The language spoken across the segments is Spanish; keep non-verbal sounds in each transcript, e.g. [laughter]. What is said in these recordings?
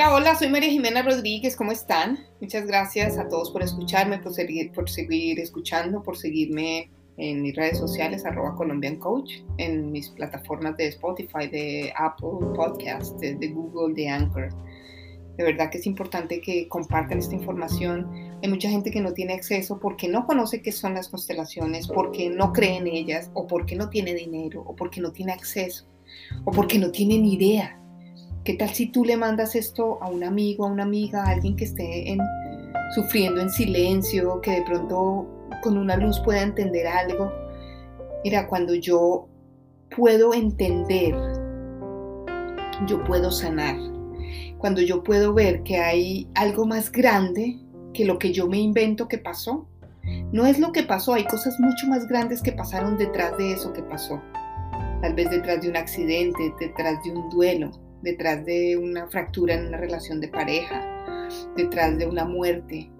Hola, hola, soy María Jimena Rodríguez, ¿cómo están? Muchas gracias a todos por escucharme, por seguir, por seguir escuchando, por seguirme en mis redes sociales, arroba Colombian Coach, en mis plataformas de Spotify, de Apple Podcast, de, de Google, de Anchor. De verdad que es importante que compartan esta información. Hay mucha gente que no tiene acceso porque no conoce qué son las constelaciones, porque no cree en ellas, o porque no tiene dinero, o porque no tiene acceso, o porque no tiene ni idea ¿Qué tal si tú le mandas esto a un amigo, a una amiga, a alguien que esté sufriendo en silencio, que de pronto con una luz pueda entender algo? Mira, cuando yo puedo entender, yo puedo sanar. Cuando yo puedo ver que hay algo más grande que lo que yo me invento que pasó. No es lo que pasó, hay cosas mucho más grandes que pasaron detrás de eso que pasó. Tal vez detrás de un accidente, detrás de un duelo, detrás de una fractura en una relación de pareja, detrás de una muerte,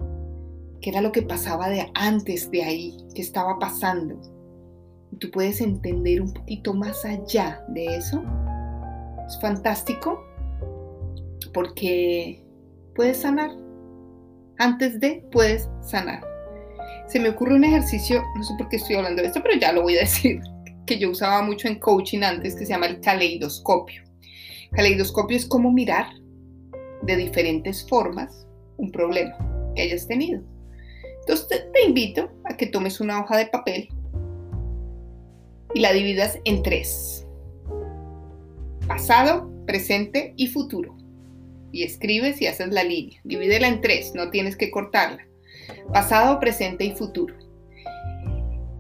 qué era lo que pasaba de antes de ahí, qué estaba pasando. Y tú puedes entender un poquito más allá de eso. Es fantástico porque puedes sanar. Antes de, puedes sanar. Se me ocurre un ejercicio, no sé por qué estoy hablando de esto, pero ya lo voy a decir, [laughs] que yo usaba mucho en coaching antes, que se llama el caleidoscopio. Caleidoscopio es como mirar de diferentes formas un problema que hayas tenido. Entonces te, invito a que tomes una hoja de papel y la dividas en tres. Pasado, presente y futuro. Y escribes y haces la línea. Divídela en tres, no tienes que cortarla. Pasado, presente y futuro.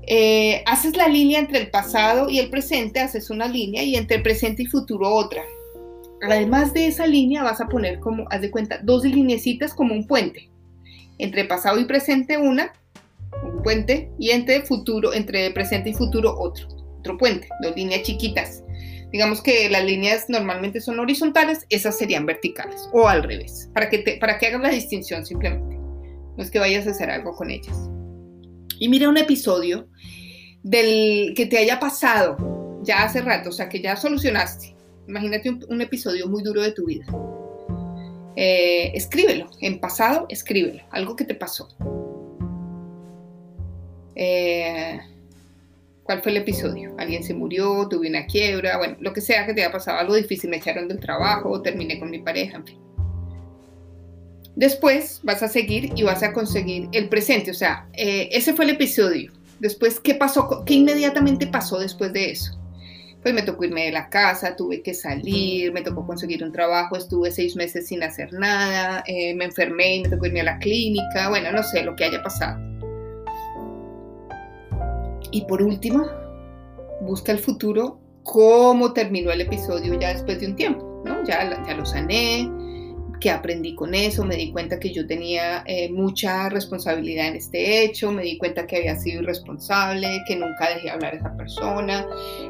Eh, haces la línea entre el pasado y el presente, haces una línea y entre el presente y futuro otra además de esa línea vas a poner como, haz de cuenta, dos lineecitas como un puente. Entre pasado y presente una, un puente, y entre futuro, entre presente y futuro otro, otro puente, dos líneas chiquitas. Digamos que las líneas normalmente son horizontales, esas serían verticales o al revés, para que, te, para que hagas la distinción simplemente. No es que vayas a hacer algo con ellas. Y mira un episodio del que te haya pasado ya hace rato, o sea, que ya solucionaste Imagínate un, episodio muy duro de tu vida. Eh, escríbelo, en pasado, escríbelo, algo que te pasó. Eh, ¿Cuál fue el episodio? ¿Alguien se murió? ¿Tuve una quiebra? Bueno, lo que sea que te haya pasado, algo difícil, me echaron del trabajo, terminé con mi pareja, en fin. Después vas a seguir y vas a conseguir el presente, o sea, eh, ese fue el episodio. Después, ¿qué pasó? ¿Qué inmediatamente pasó después de eso? Pues me tocó irme de la casa, tuve que salir, me tocó conseguir un trabajo, estuve seis meses sin hacer nada, eh, me enfermé y me tocó irme a la clínica, bueno, no sé lo que haya pasado. Y por último, busca el futuro, cómo terminó el episodio ya después de un tiempo, ¿no? Ya, ya lo sané, que aprendí con eso, me di cuenta que yo tenía eh, mucha responsabilidad en este hecho, me di cuenta que había sido irresponsable, que nunca dejé hablar a esa persona,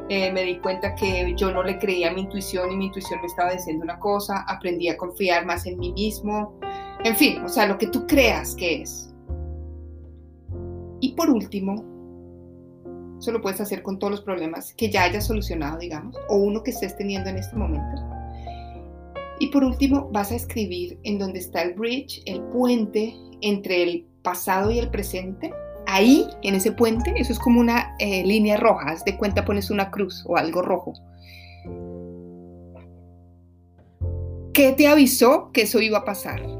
eh, me di cuenta que yo no le creía a mi intuición y mi intuición me estaba diciendo una cosa, aprendí a confiar más en mí mismo, en fin, o sea, lo que tú creas que es. Y por último, eso lo puedes hacer con todos los problemas que ya hayas solucionado, digamos, o uno que estés teniendo en este momento y por último, vas a escribir en donde está el bridge, el puente entre el pasado y el presente. Ahí, en ese puente, eso es como una eh, línea roja. Haz de cuenta, pones una cruz o algo rojo. ¿Qué te avisó que eso iba a pasar?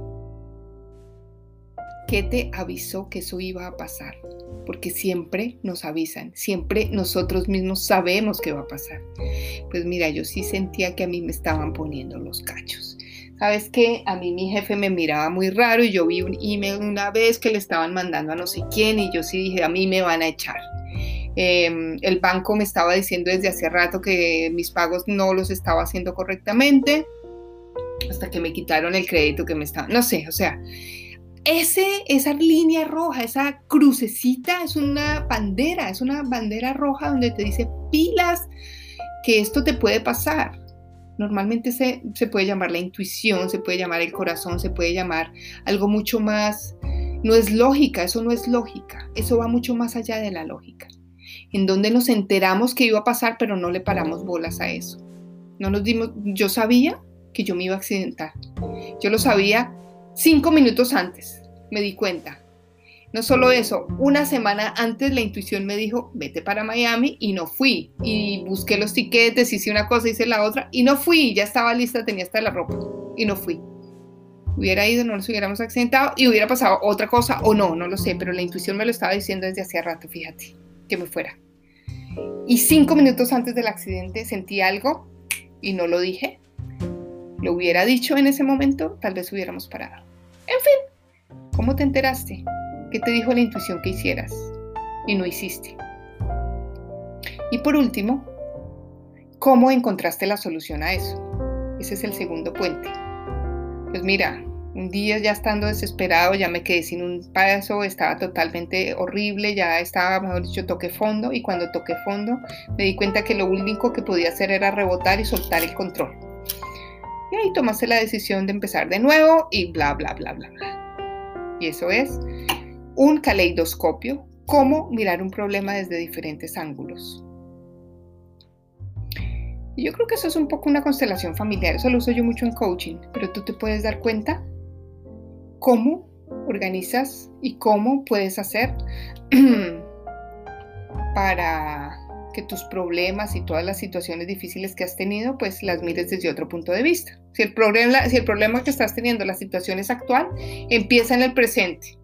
¿Qué te avisó que eso iba a pasar? porque siempre nos avisan, siempre nosotros mismos sabemos qué va a pasar. Pues mira, yo sí sentía que a mí me estaban poniendo los cachos. ¿Sabes qué? A mí mi jefe me miraba muy raro y yo vi un email una vez que le estaban mandando a no sé quién y yo sí dije, a mí me van a echar. Em, el banco me estaba diciendo desde hace rato que mis pagos no los estaba haciendo correctamente hasta que me quitaron el crédito que me estaba, no sé, o sea, ese, esa línea roja, esa crucecita es una bandera, es una bandera roja donde te dice pilas que esto te puede pasar. Normalmente se, se puede llamar la intuición, se puede llamar el corazón, se puede llamar algo mucho más, no es lógica, eso no es lógica, eso va mucho más allá de la lógica, en donde nos enteramos que iba a pasar pero no le paramos bolas a eso. No nos dimos, yo sabía, que yo me iba a accidentar. Yo lo sabía cinco minutos antes, me di cuenta. No solo eso, una semana antes la intuición me dijo, vete para Miami y no fui. Y busqué los tiquetes, hice una cosa, hice la otra y no fui. Ya estaba lista, tenía hasta la ropa y no fui. Hubiera ido, no nos hubiéramos accidentado y hubiera pasado otra cosa o no, no lo sé, pero la intuición me lo estaba diciendo desde hacía rato, fíjate, que me fuera. Y cinco minutos antes del accidente sentí algo y no lo dije. Lo hubiera dicho en ese momento, tal vez hubiéramos parado. En fin, ¿cómo te enteraste? ¿Qué te dijo la intuición que hicieras? Y no hiciste. Y por último, ¿cómo encontraste la solución a eso? Ese es el segundo puente. Pues mira, un día ya estando desesperado, ya me quedé sin un paso, estaba totalmente horrible, ya estaba, mejor dicho, toqué fondo y cuando toqué fondo me di cuenta que lo único que podía hacer era rebotar y soltar el control. Y ahí tomaste la decisión de empezar de nuevo y bla, bla, bla, bla, bla. Y eso es un caleidoscopio, cómo mirar un problema desde diferentes ángulos. Yo creo que eso es un poco una constelación familiar, eso lo uso yo mucho en coaching, pero tú te puedes dar cuenta cómo organizas y cómo puedes hacer [clears throat] para que tus problemas y todas las situaciones difíciles que has tenido, pues las mires desde otro punto de vista. Si el problema, si el problema que estás teniendo, la situación es actual, empieza en el presente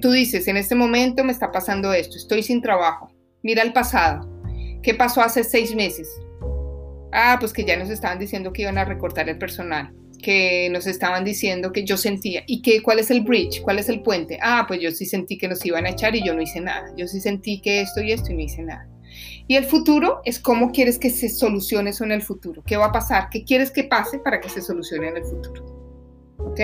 tú dices, en este momento me está pasando esto, estoy sin trabajo. Mira el pasado. ¿Qué pasó hace seis meses? Ah, pues que ya nos estaban diciendo que iban a recortar el personal, que nos estaban diciendo que yo sentía. ¿Y qué, cuál es el bridge? ¿Cuál es el puente? Ah, pues yo sí sentí que nos iban a echar y yo no hice nada. Yo sí sentí que esto y esto y no hice nada. Y el futuro es cómo quieres que se solucione eso en el futuro. ¿Qué va a pasar? ¿Qué quieres que pase para que se solucione en el futuro? ¿Ok?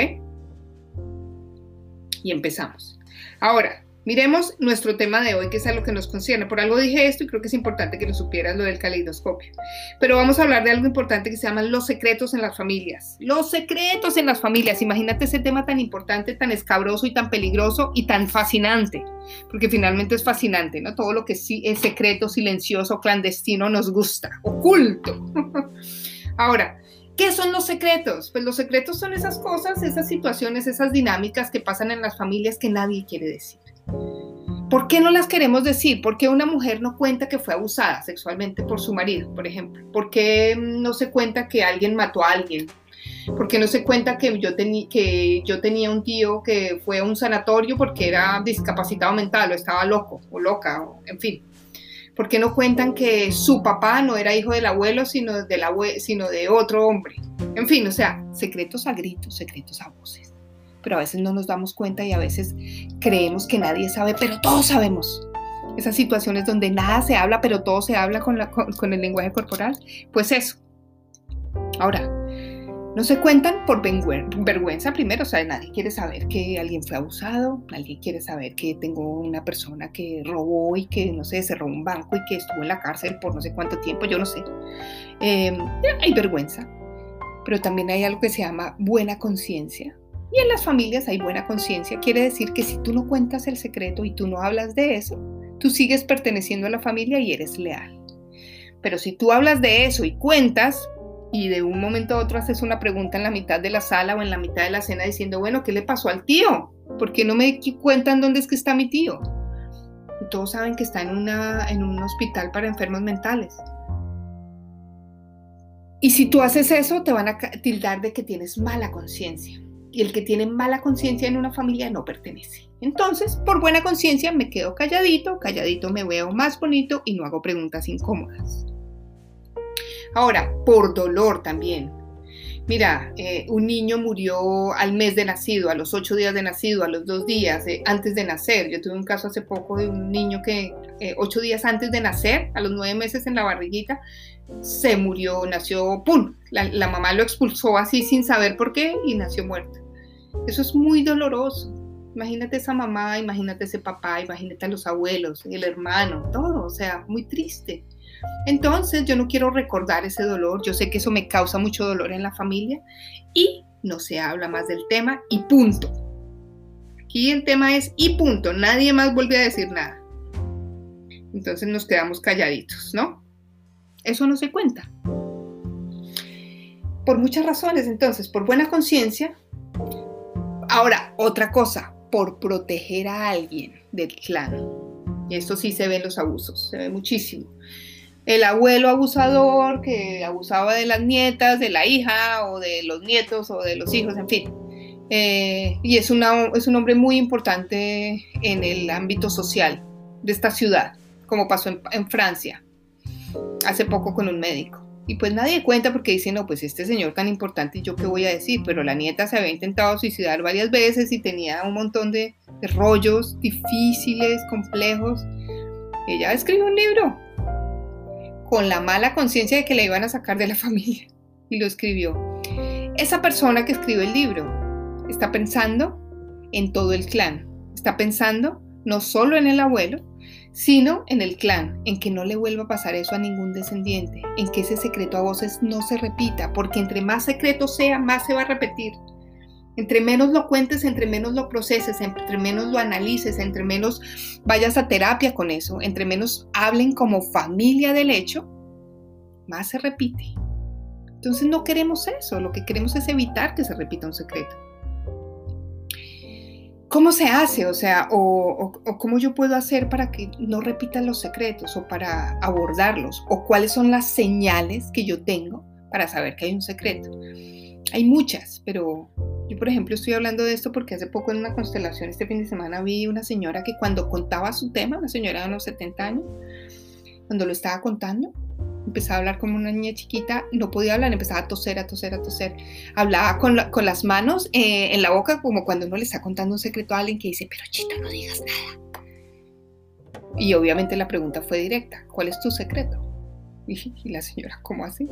y empezamos. Ahora, miremos nuestro tema de hoy, que es a lo que nos concierne. Por algo dije esto y creo que es importante que lo supieras, lo del caleidoscopio. Pero vamos a hablar de algo importante que se llama los secretos en las familias. Los secretos en las familias. Imagínate ese tema tan importante, tan escabroso y tan peligroso y tan fascinante. Porque finalmente es fascinante, ¿no? Todo lo que sí es secreto, silencioso, clandestino nos gusta, oculto. [laughs] Ahora, ¿Qué son los secretos? Pues los secretos son esas cosas, esas situaciones, esas dinámicas que pasan en las familias que nadie quiere decir. ¿Por qué no las queremos decir? ¿Por qué una mujer no cuenta que fue abusada sexualmente por su marido, por ejemplo? ¿Por qué no se cuenta que alguien mató a alguien? ¿Por qué no se cuenta que yo, tenía un tío que fue a un sanatorio porque era discapacitado mental o estaba loco o loca, o, en fin? ¿Por qué no cuentan que su papá no era hijo del abuelo, sino, sino de otro hombre? En fin, o sea, secretos a gritos, secretos a voces. Pero a veces no nos damos cuenta y a veces creemos que nadie sabe, pero todos sabemos. Esas situaciones donde nada se habla, pero todo se habla con, con el lenguaje corporal, pues eso. Ahora, no se cuentan por vergüenza primero, o sea, nadie quiere saber que alguien fue abusado, nadie quiere saber que tengo una persona que robó y que, no sé, cerró un banco y que estuvo en la cárcel por no sé cuánto tiempo, yo no sé. Em, hay vergüenza, pero también hay algo que se llama buena conciencia. Y en las familias hay buena conciencia, quiere decir que si tú no cuentas el secreto y tú no hablas de eso, tú sigues perteneciendo a la familia y eres leal. Pero si tú hablas de eso y cuentas, y de un momento a otro haces una pregunta en la mitad de la sala o en la mitad de la cena diciendo, bueno, ¿qué le pasó al tío? ¿Por qué no me cuentan dónde es que está mi tío? Y todos saben que está en, en un hospital para enfermos mentales. Y si tú haces eso, te van a tildar de que tienes mala conciencia. Y el que tiene mala conciencia en una familia no pertenece. Entonces, por buena conciencia, me quedo calladito, calladito me veo más bonito y no hago preguntas incómodas. Ahora, por dolor también. Mira, eh, un niño murió al mes de nacido, a los ocho días de nacido, a los dos días eh, antes de nacer. Yo tuve un caso hace poco de un niño que eh, ocho días antes de nacer, a los nueve meses en la barriguita, se murió, nació, ¡pum! La, la mamá lo expulsó así sin saber por qué y nació muerto. Eso es muy doloroso. Imagínate esa mamá, imagínate ese papá, imagínate a los abuelos, el hermano, todo, o sea, muy triste. Entonces yo no quiero recordar ese dolor, yo sé que eso me causa mucho dolor en la familia y no se habla más del tema y punto. Aquí el tema es y punto, nadie más vuelve a decir nada. Entonces nos quedamos calladitos, ¿no? Eso no se cuenta. por muchas razones, entonces, por buena conciencia. Ahora, otra cosa, por proteger a alguien del clan. Y esto sí se ve en los abusos, se ve muchísimo. El abuelo abusador que abusaba de las nietas, de la hija o de los nietos o de los hijos, en fin. Eh, y es, es un hombre muy importante en el ámbito social de esta ciudad, como pasó en Francia hace poco con un médico. Y pues nadie cuenta porque dice, no, pues este señor tan importante, ¿yo qué voy a decir? Pero la nieta se había intentado suicidar varias veces y tenía un montón de, rollos difíciles, complejos. Ella escribió un libro con la mala conciencia de que la iban a sacar de la [laughs] familia y lo escribió. Esa persona que escribió el libro está pensando en todo el clan, está pensando no solo en el abuelo, sino en el clan, en que no le vuelva a pasar eso a ningún descendiente, en que ese secreto a voces no se repita, porque entre más secreto sea, más se va a repetir. Entre menos lo cuentes, entre menos lo proceses, entre menos lo analices, entre menos vayas a terapia con eso, entre menos hablen como familia del hecho, más se repite. Entonces no queremos eso, lo que queremos es evitar que se repita un secreto. ¿Cómo se hace? O sea, o, cómo yo puedo hacer para que no repitan los secretos o para abordarlos, o cuáles son las señales que yo tengo para saber que hay un secreto. Hay muchas, pero yo, por ejemplo, estoy hablando de esto porque hace poco en una constelación este fin de semana vi una señora que cuando contaba su tema, una señora de unos 70 años, cuando lo estaba contando, empezaba a hablar como una niña chiquita, no podía hablar, empezaba a toser, a toser, a toser. Hablaba con, con las manos eh, en la boca como cuando uno le está contando un secreto a alguien que dice, pero chita, no digas nada. Y obviamente la pregunta fue directa, ¿cuál es tu secreto? Y, la señora, ¿cómo así?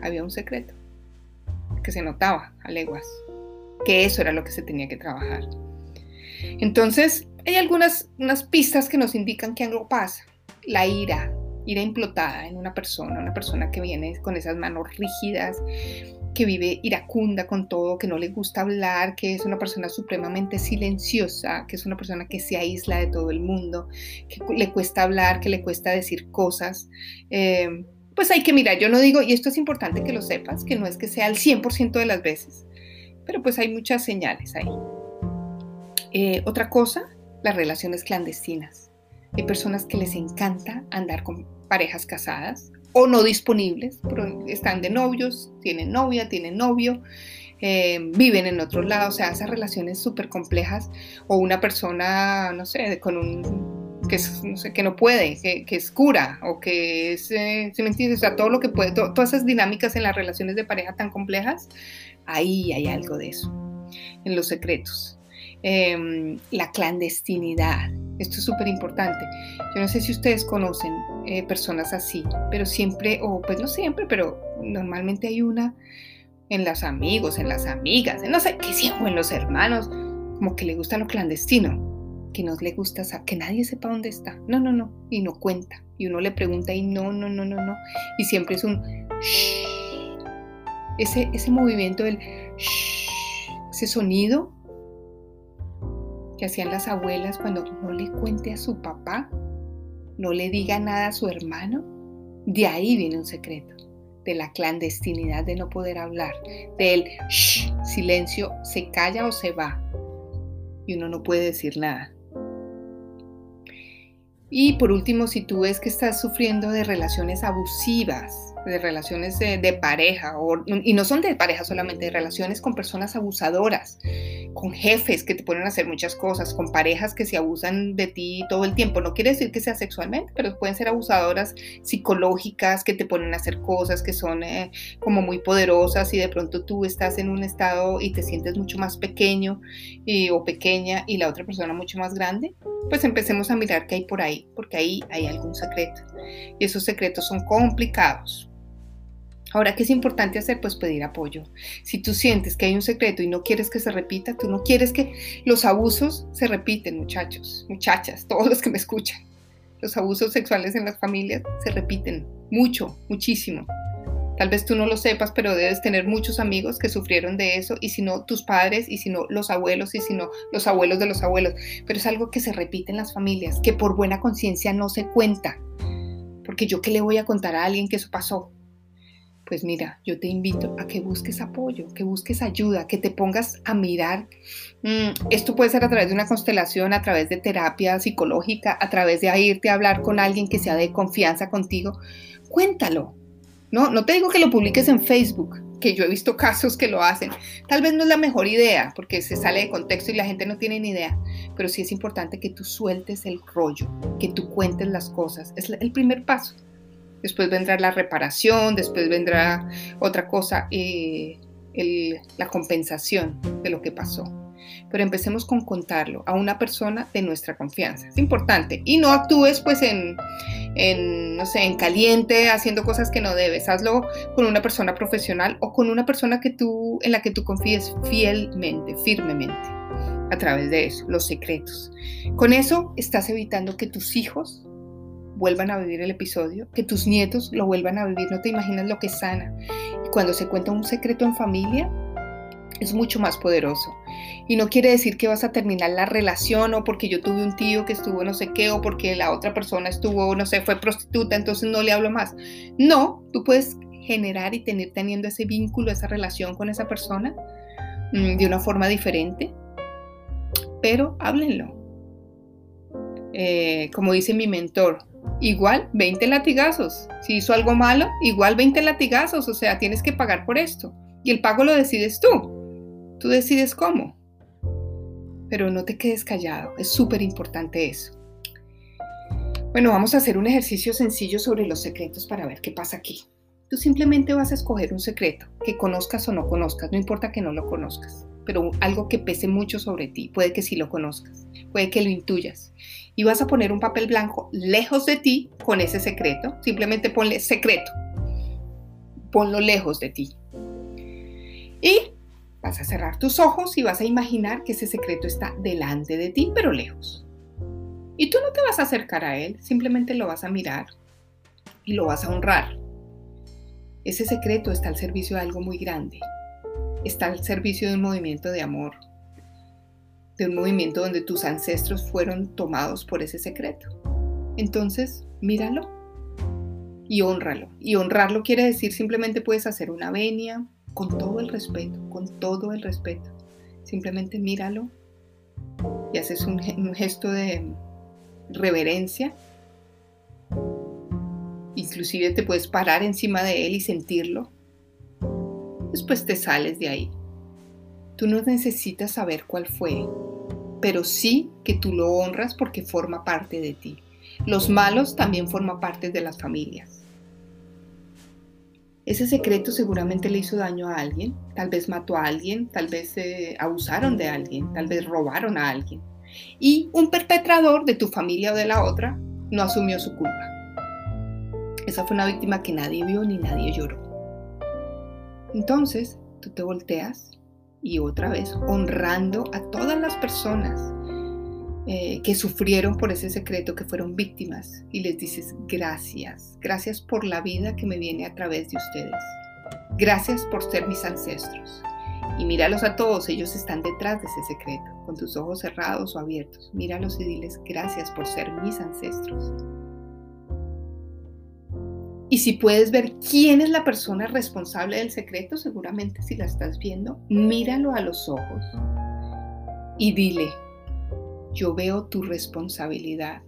Había un secreto que se notaba a leguas, que eso era lo que se tenía que trabajar. Entonces, hay algunas unas pistas que nos indican que algo pasa. La ira, ira implotada en una persona, una persona que viene con esas manos rígidas, que vive iracunda con todo, que no le gusta hablar, que es una persona supremamente silenciosa, que es una persona que se aísla de todo el mundo, que le cuesta hablar, que le cuesta decir cosas. Eh, pues hay que mirar, yo no digo, y esto es importante que lo sepas, que no es que sea el 100% de las veces, pero pues hay muchas señales ahí. Eh, otra cosa, las relaciones clandestinas. Hay personas que les encanta andar con parejas casadas o no disponibles, pero están de novios, tienen novia, tienen novio, eh, viven en otro lado, o sea, esas relaciones súper complejas, o una persona, no sé, con un que, no, sé, que no puede, que, es cura, o que es, eh, ¿sí me entiendes? O sea, todo lo que puede, todas esas dinámicas en las relaciones de pareja tan complejas, ahí hay algo de eso, en los secretos. Em, la clandestinidad, esto es súper importante. Yo no sé si ustedes conocen eh, personas así, pero siempre, o pues no siempre, pero normalmente hay una en los amigos, en las amigas, en no sé qué o en los hermanos, como que le gusta lo clandestino, que no le gusta que nadie sepa dónde está. No, no, no, y no cuenta. Y uno le pregunta y no, no, no, no, no. Y siempre es un ese, ese movimiento del ese sonido que hacían las abuelas cuando no le cuente a su papá, no le diga nada a su hermano, de ahí viene un secreto, de la clandestinidad de no poder hablar, del silencio, se calla o se va, y uno no puede decir nada. Y por último, si tú ves que estás sufriendo de relaciones abusivas, de relaciones de, pareja, y no son de pareja solamente, de relaciones con personas abusadoras, con jefes que te ponen a hacer muchas cosas, con parejas que se abusan de ti todo el tiempo. No quiere decir que sea sexualmente, pero pueden ser abusadoras psicológicas que te ponen a hacer cosas que son eh, como muy poderosas y de pronto tú estás en un estado y te sientes mucho más pequeño o pequeña y la otra persona mucho más grande. Pues empecemos a mirar qué hay por ahí, porque ahí hay algún secreto. Y esos secretos son complicados Ahora, ¿qué es importante hacer? Pues pedir apoyo. Si tú sientes que hay un secreto y no quieres que se repita, tú no quieres que los abusos se repiten, muchachos, muchachas, todos los que me escuchan. Los abusos sexuales en las familias se repiten mucho, muchísimo. Tal vez tú no lo sepas, pero debes tener muchos amigos que sufrieron de eso, y si no, tus padres, y si no, los abuelos, y si no, los abuelos de los abuelos. Pero es algo que se repite en las familias, que por buena conciencia no se cuenta. Porque yo qué le voy a contar a alguien que eso pasó, pues mira, yo te invito a que busques apoyo, que busques ayuda, que te pongas a mirar. Mm, esto puede ser a través de una constelación, a través de terapia psicológica, a través de irte a hablar con alguien que sea de confianza contigo. Cuéntalo. No, no te digo que lo publiques en Facebook, que yo he visto casos que lo hacen. Tal vez no es la mejor idea porque se sale de contexto y la gente no tiene ni idea, pero sí es importante que tú sueltes el rollo, que tú cuentes las cosas. Es el primer paso. Después vendrá la reparación, después vendrá otra cosa, eh, la compensación de lo que pasó. Pero empecemos con contarlo a una persona de nuestra confianza. Es importante. Y no actúes pues en, no sé, en caliente, haciendo cosas que no debes. Hazlo con una persona profesional o con una persona que tú, en la que tú confíes fielmente, firmemente, a través de eso, los secretos. Con eso estás evitando que tus hijos vuelvan a vivir el episodio, que tus nietos lo vuelvan a vivir. No te imaginas lo que sana. Cuando se cuenta un secreto en familia, es mucho más poderoso. Y no quiere decir que vas a terminar la relación o porque yo tuve un tío que estuvo no sé qué o porque la otra persona estuvo, no sé, fue prostituta, entonces no le hablo más. No, tú puedes generar y tener teniendo ese vínculo, esa relación con esa persona mm, de una forma diferente, pero háblenlo. Eh, como dice mi mentor, igual 20 latigazos. Si hizo algo malo, igual 20 latigazos. O sea, tienes que pagar por esto. Y el pago lo decides tú. Tú decides cómo. Pero no te quedes callado. Es súper importante eso. Bueno, vamos a hacer un ejercicio sencillo sobre los secretos para ver qué pasa aquí. Tú simplemente vas a escoger un secreto, que conozcas o no conozcas, no importa que no lo conozcas, pero algo que pese mucho sobre ti, puede que sí lo conozcas, puede que lo intuyas. Y vas a poner un papel blanco lejos de ti con ese secreto, simplemente ponle secreto, ponlo lejos de ti. Y vas a cerrar tus ojos y vas a imaginar que ese secreto está delante de ti, pero lejos. Y tú no te vas a acercar a él, simplemente lo vas a mirar y lo vas a honrar. Ese secreto está al servicio de algo muy grande. Está al servicio de un movimiento de amor, de un movimiento donde tus ancestros fueron tomados por ese secreto. Entonces, míralo y honralo. Y honrarlo quiere decir simplemente puedes hacer una venia con todo el respeto, con todo el respeto. Simplemente míralo y haces un, un gesto de reverencia Inclusive te puedes parar encima de él y sentirlo. Después te sales de ahí. Tú no necesitas saber cuál fue, pero sí que tú lo honras porque forma parte de ti. Los malos también forman parte de las familias. Ese secreto seguramente le hizo daño a alguien, tal vez mató a alguien, tal vez eh, abusaron de alguien, tal vez robaron a alguien. Y un perpetrador de tu familia o de la otra no asumió su culpa. Esa fue una víctima que nadie vio ni nadie lloró. Entonces, tú te volteas y otra vez honrando a todas las personas eh, que sufrieron por ese secreto, que fueron víctimas, y les dices gracias, gracias por la vida que me viene a través de ustedes. Gracias por ser mis ancestros. Y míralos a todos, ellos están detrás de ese secreto, con tus ojos cerrados o abiertos. Míralos y diles gracias por ser mis ancestros. Y si puedes ver quién es la persona responsable del secreto, seguramente si la estás viendo, míralo a los ojos y dile, yo veo tu responsabilidad.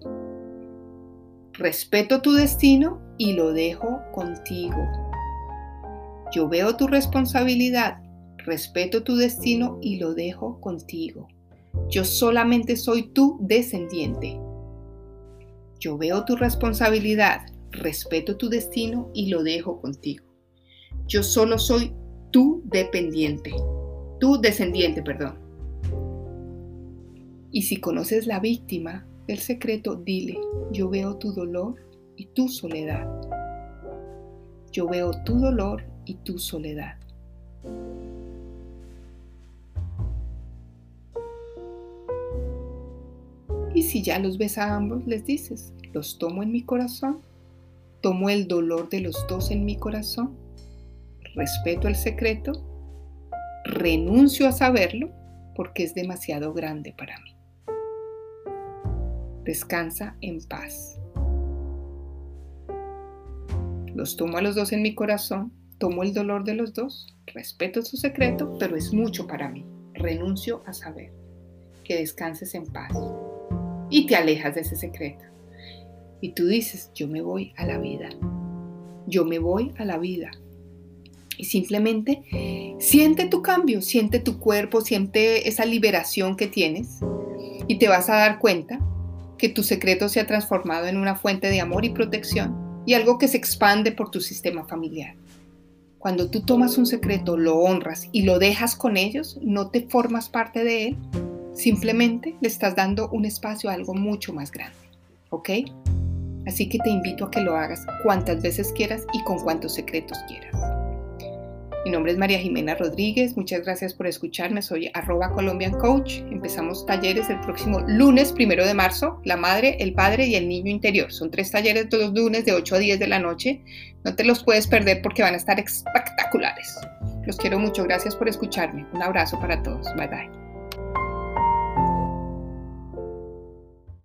Respeto tu destino y lo dejo contigo. Yo veo tu responsabilidad, respeto tu destino y lo dejo contigo. Yo solamente soy tu descendiente. Yo veo tu responsabilidad, respeto tu destino y lo dejo contigo. Yo solo soy tu dependiente, tu descendiente, perdón. Y si conoces la víctima del secreto, dile, yo veo tu dolor y tu soledad. Yo veo tu dolor y tu soledad. Y si ya los ves a ambos, les dices, los tomo en mi corazón Tomo el dolor de los dos en mi corazón, respeto el secreto, renuncio a saberlo porque es demasiado grande para mí. Descansa en paz. Los tomo a los dos en mi corazón, tomo el dolor de los dos, respeto su secreto, pero es mucho para mí. Renuncio a saber. Que descanses en paz. Y te alejas de ese secreto. Y tú dices, yo me voy a la vida. Yo me voy a la vida. Y simplemente siente tu cambio, siente tu cuerpo, siente esa liberación que tienes. Y te vas a dar cuenta que tu secreto se ha transformado en una fuente de amor y protección y algo que se expande por tu sistema familiar. Cuando tú tomas un secreto, lo honras y lo dejas con ellos, no te formas parte de él, simplemente le estás dando un espacio a algo mucho más grande. ¿Ok? Así que te invito a que lo hagas cuantas veces quieras y con cuantos secretos quieras. Mi nombre es María Jimena Rodríguez, muchas gracias por escucharme, soy arroba Colombian Coach. Empezamos talleres el próximo lunes, primero de marzo, la madre, el padre y el niño interior. Son tres talleres todos los lunes de 8 a 10 de la noche. No te los puedes perder porque van a estar espectaculares. Los quiero mucho, gracias por escucharme. Un abrazo para todos, bye bye.